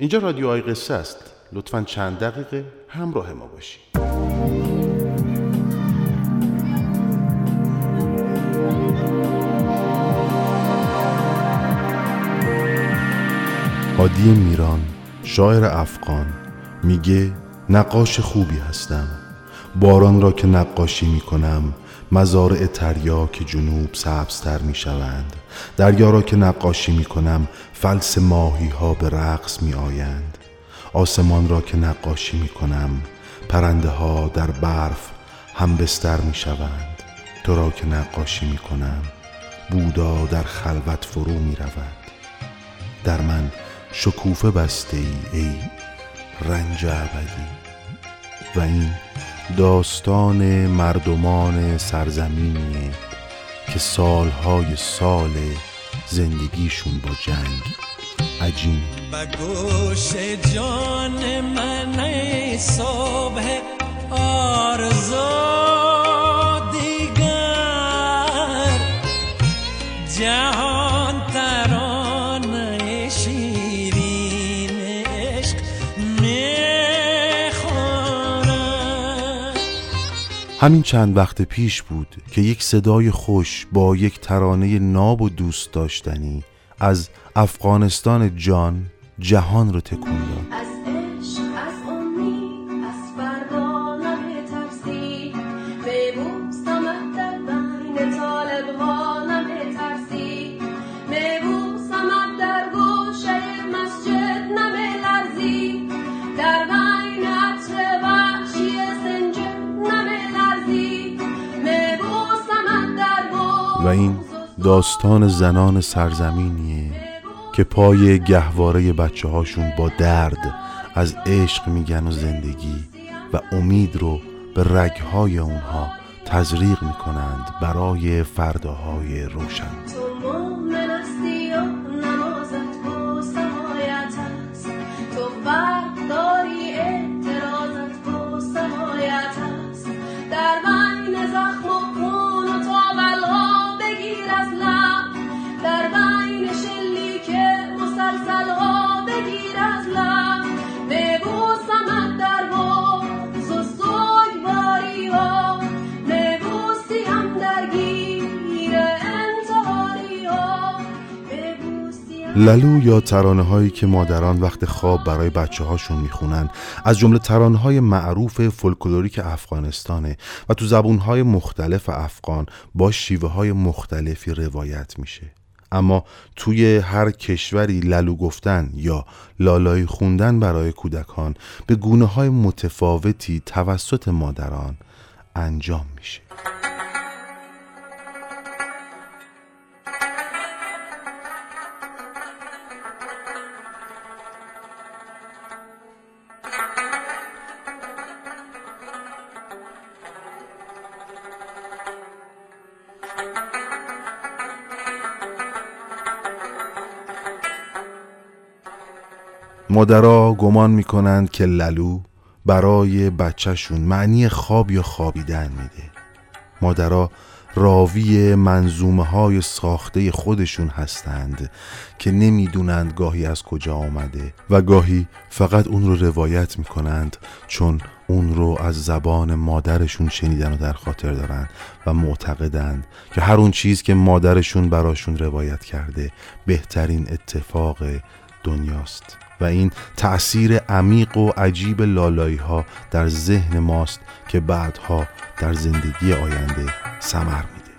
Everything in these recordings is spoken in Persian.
اینجا رادیو آی قصه است. لطفا چند دقیقه همراه ما باشید. هادی میران شاعر افغان میگه نقاش خوبی هستم. باران را که نقاشی می‌کنم مزارع تریاک جنوب سبزتر می شوند دریا را که نقاشی می کنم فلس ماهی ها به رقص می آیند آسمان را که نقاشی می کنم پرنده ها در برف هم بستر می شوند تو را که نقاشی می کنم بودا در خلوت فرو می رود در من شکوفه بسته ای ای رنج ابدی. و این داستان مردمان سرزمینیه که سالهای سال زندگیشون با جنگ عجین. به گوش جان من صبح آرزو دیگر. جهان همین چند وقت پیش بود که یک صدای خوش با یک ترانه ناب و دوست داشتنی از افغانستان جان جهان رو تکون داد. و این داستان زنان سرزمینیه که پای گهواره بچه هاشون با درد از عشق میگن و زندگی و امید رو به رگهای اونها تزریق می‌کنند برای فرداهای روشن. للو یا ترانه هایی که مادران وقت خواب برای بچه هاشون می‌خونن از جمله ترانه های معروف فولکلوریک افغانستانه و تو زبون های مختلف افغان با شیوه های مختلفی روایت میشه. اما توی هر کشوری للو گفتن یا لالایی خوندن برای کودکان به گونه های متفاوتی توسط مادران انجام میشه. مادرها گمان می‌کنند که للو برای بچهشون معنی خواب یا خوابیدن میده. مادرها راوی منظومه های ساخته خودشون هستند که نمی‌دونند گاهی از کجا آمده و گاهی فقط اون رو روایت می‌کنند چون اون رو از زبان مادرشون شنیدن و در خاطر دارن و معتقدند که هر اون چیز که مادرشون براشون روایت کرده بهترین اتفاق دنیاست. و این تأثیر عمیق و عجیب لالایی ها در ذهن ماست که بعدها در زندگی آینده ثمر میده.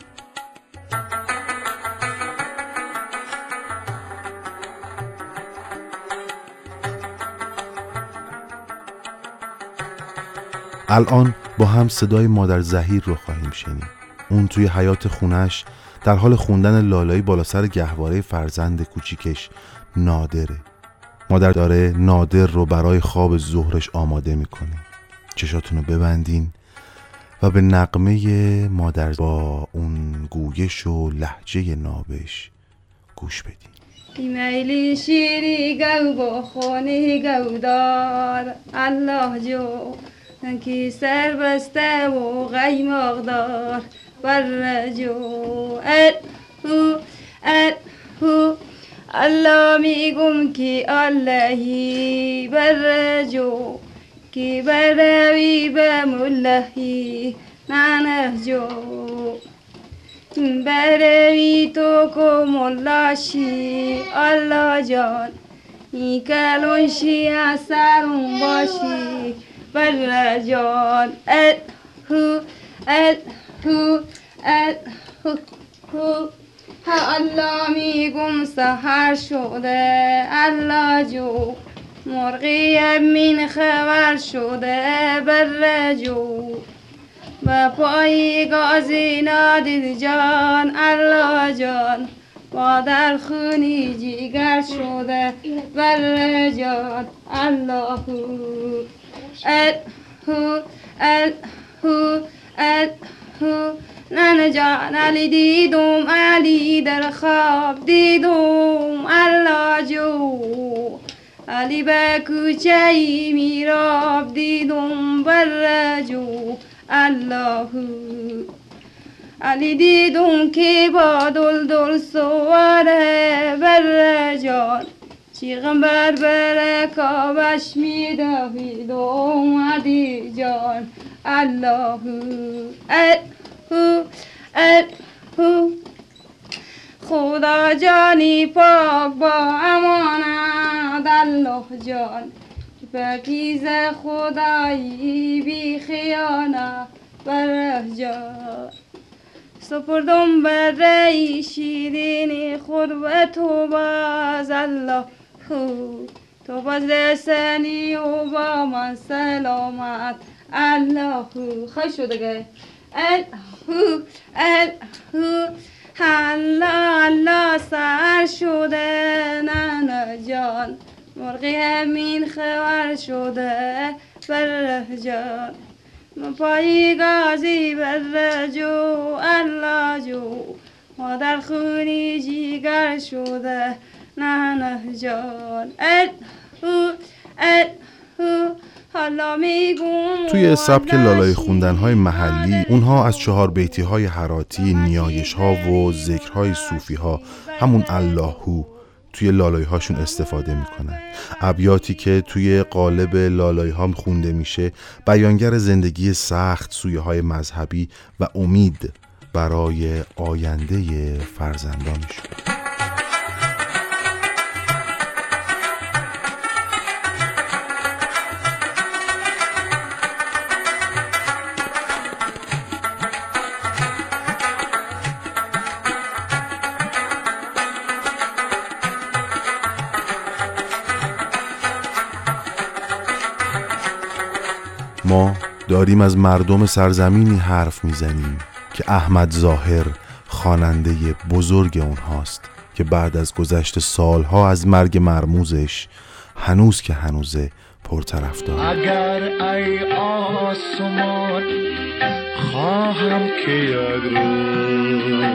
الان با هم صدای مادر زهیر رو خواهیم شنید. اون توی حیات خونش در حال خوندن لالایی بالا سر گهواره فرزند کوچیکش نادره. مادر داره نادر رو برای خواب ظهرش آماده می‌کنه. چشاتون رو ببندین و به نقمه مادر با اون گویش و لحجه نابش گوش بدین. میلی شیری گو با خانه گودار الله جو کی سر بسته و قیماق دار بر جو ال هو ال هو. الله اللهم كي الله برجو كي براوي بمله نانفجو براوي توكو ملاشي الله جان يكالون شي عسالون باشي برجان ات هو ات هو ات هو هو الله میگم سهر شده الله جو. مرغی من خبر شده بر جو. و پای گازی نادید جان الله جان. با در خونی جیگر شده بر جان. الله ال هو ال هو ال هو. نن جان علی در خواب دیدم. الله جو علی به کوچه میراب دیدم. بر جو الله. علی دیدم که با دل دل سواره. بر جان پیغمبر بر کابش میدویدم. علی جان الله. الهو خدا جانی پاک با امانت الله جان. پکیز خدایی بی خیانت بر جان. سپردم بر رئی شیرین خود و تو باز الله. تو باز لسنی و با من سلامت. الله شده گه الهو الهو الله الله سر شده نه جان. مرغی همین خبر شده بر جان. پایی گازی بر جو الله جو. ما در خونی جیگر شده نه جان. حالا میگم توی سبک لالای خوندن های محلی اونها از چهار بیتی های حراتی نیایش ها و ذکرهای صوفی ها همون اللهو توی لالای هاشون استفاده می‌کنن. ابیاتی که توی قالب لالای ها خونده میشه بیانگر زندگی سخت سویه های مذهبی و امید برای آینده فرزندانشون. ما داریم از مردم سرزمینی حرف می‌زنیم که احمد ظاهر خواننده بزرگ اونهاست که بعد از گذشت سالها از مرگ مرموزش هنوز که هنوزه پرطرفدار. اگر ای آسمان خواهم که یک روز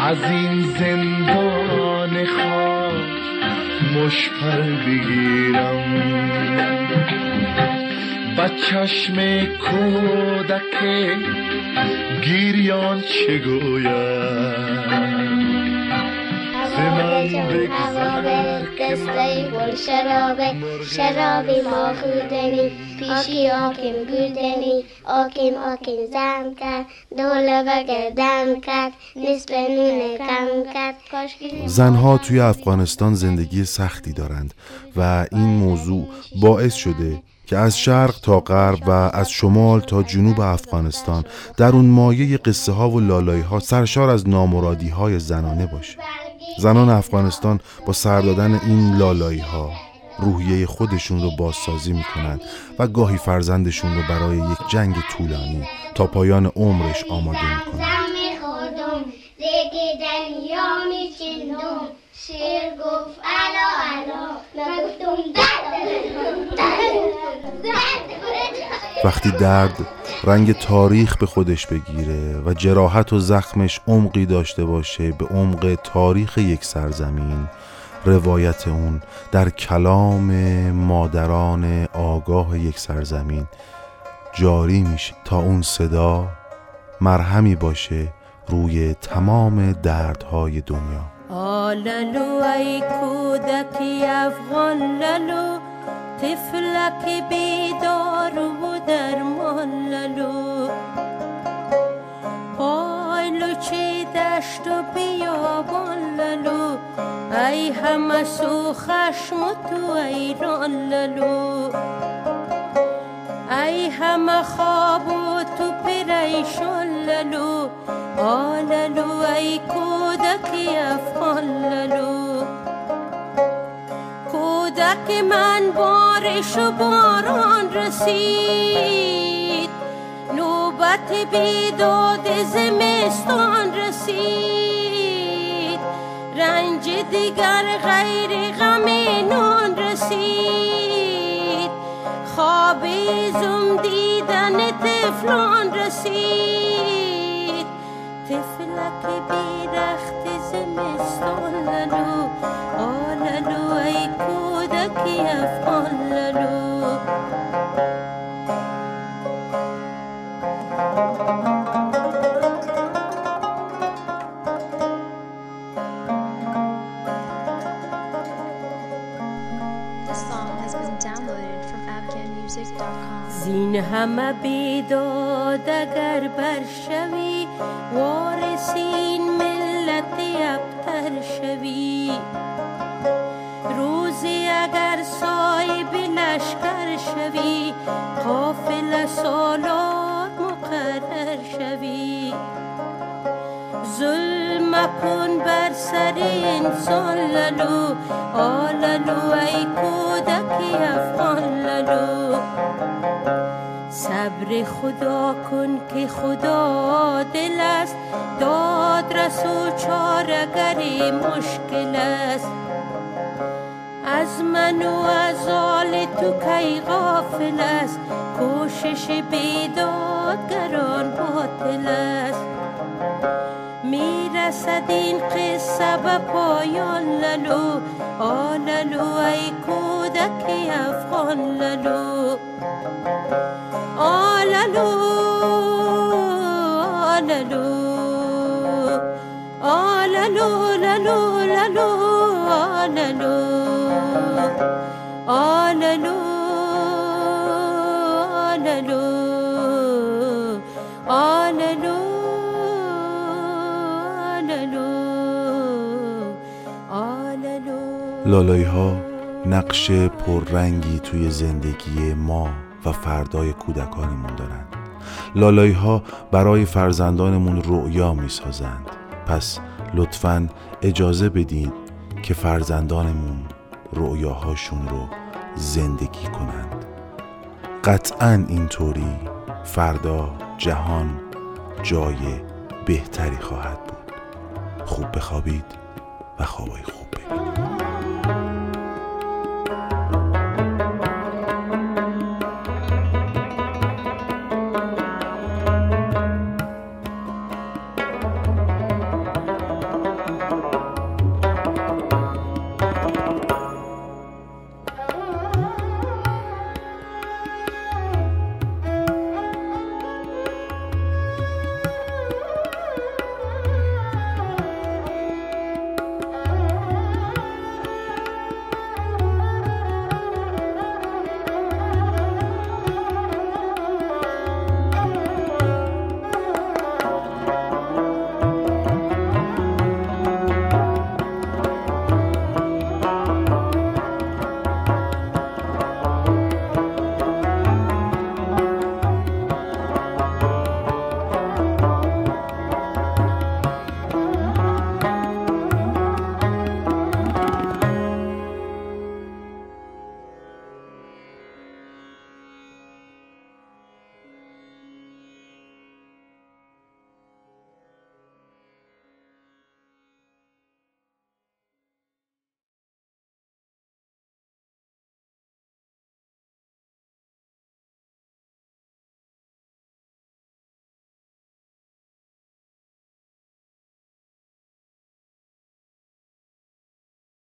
از این زندان مشپر بگیرم. با چشم کودک گیریان چه من بگذر که قصه گل شرابه. شرابی ما خوردنی پیشی آکیم بودنی. آکیم آکیم زم کرد دوله بگردم کرد نصف نون کم کرد. کاشکی زنها توی افغانستان زندگی سختی دارند و این موضوع باعث شده که از شرق تا غرب و از شمال تا جنوب افغانستان در اون مایه قصه ها و لالایی ها سرشار از نامرادی های زنانه باشه. زنان افغانستان با سر دادن این لالایی ها روحیه خودشون رو بازسازی می‌کنند و گاهی فرزندشون رو برای یک جنگ طولانی تا پایان عمرش آماده می‌کنند. وقتی درد رنگ تاریخ به خودش بگیره و جراحت و زخمش عمقی داشته باشه به عمق تاریخ یک سرزمین. روایت اون در کلام مادران آگاه یک سرزمین. جاری میشه تا اون صدا مرهمی باشه روی تمام دردهای دنیا. آللو ای کودکی افغان للو طفلک بیدار و درمان للو پایلو چی دشت و بیابان للو ای همه سو خشم تو ایران للو ای همه خواب و تو پریشان للو آللو ای کودکی افغان للو کودک من بارش و باران رسید. نوبت بیداد زمستان رسید. رنج دیگر غیر غم نان رسید. خواب زم دیدن طفلان رسید. طفلک بیرخت زمستان from AfghanMusic.com. زین همه بیداد اگر برشوی وارسین ملت ابتر شوی شوی قافل سالار مقرر شوی. ظلم کن بر سر انسان للو آللو ای کودکی افغان للو صبر خدا کن که خدا دل است داد رسو چارگر مشکل است. از من و از آل تو کی غافل است؟ کوشش بیدادگران باطل است. می‌رسد این قصه به پایان للو. آللو ای کودک افغان للو. آللو آللو آللو لالایی ها نقش پررنگی توی زندگی ما و فردای کودکانمون دارند. لالایی ها برای فرزندانمون رؤیا می سازند پس لطفا اجازه بدید که فرزندانمون رؤیاهاشون رو زندگی کنند. قطعا اینطوری فردا جهان جای بهتری خواهد بود. خوب بخوابید و خوابای خوب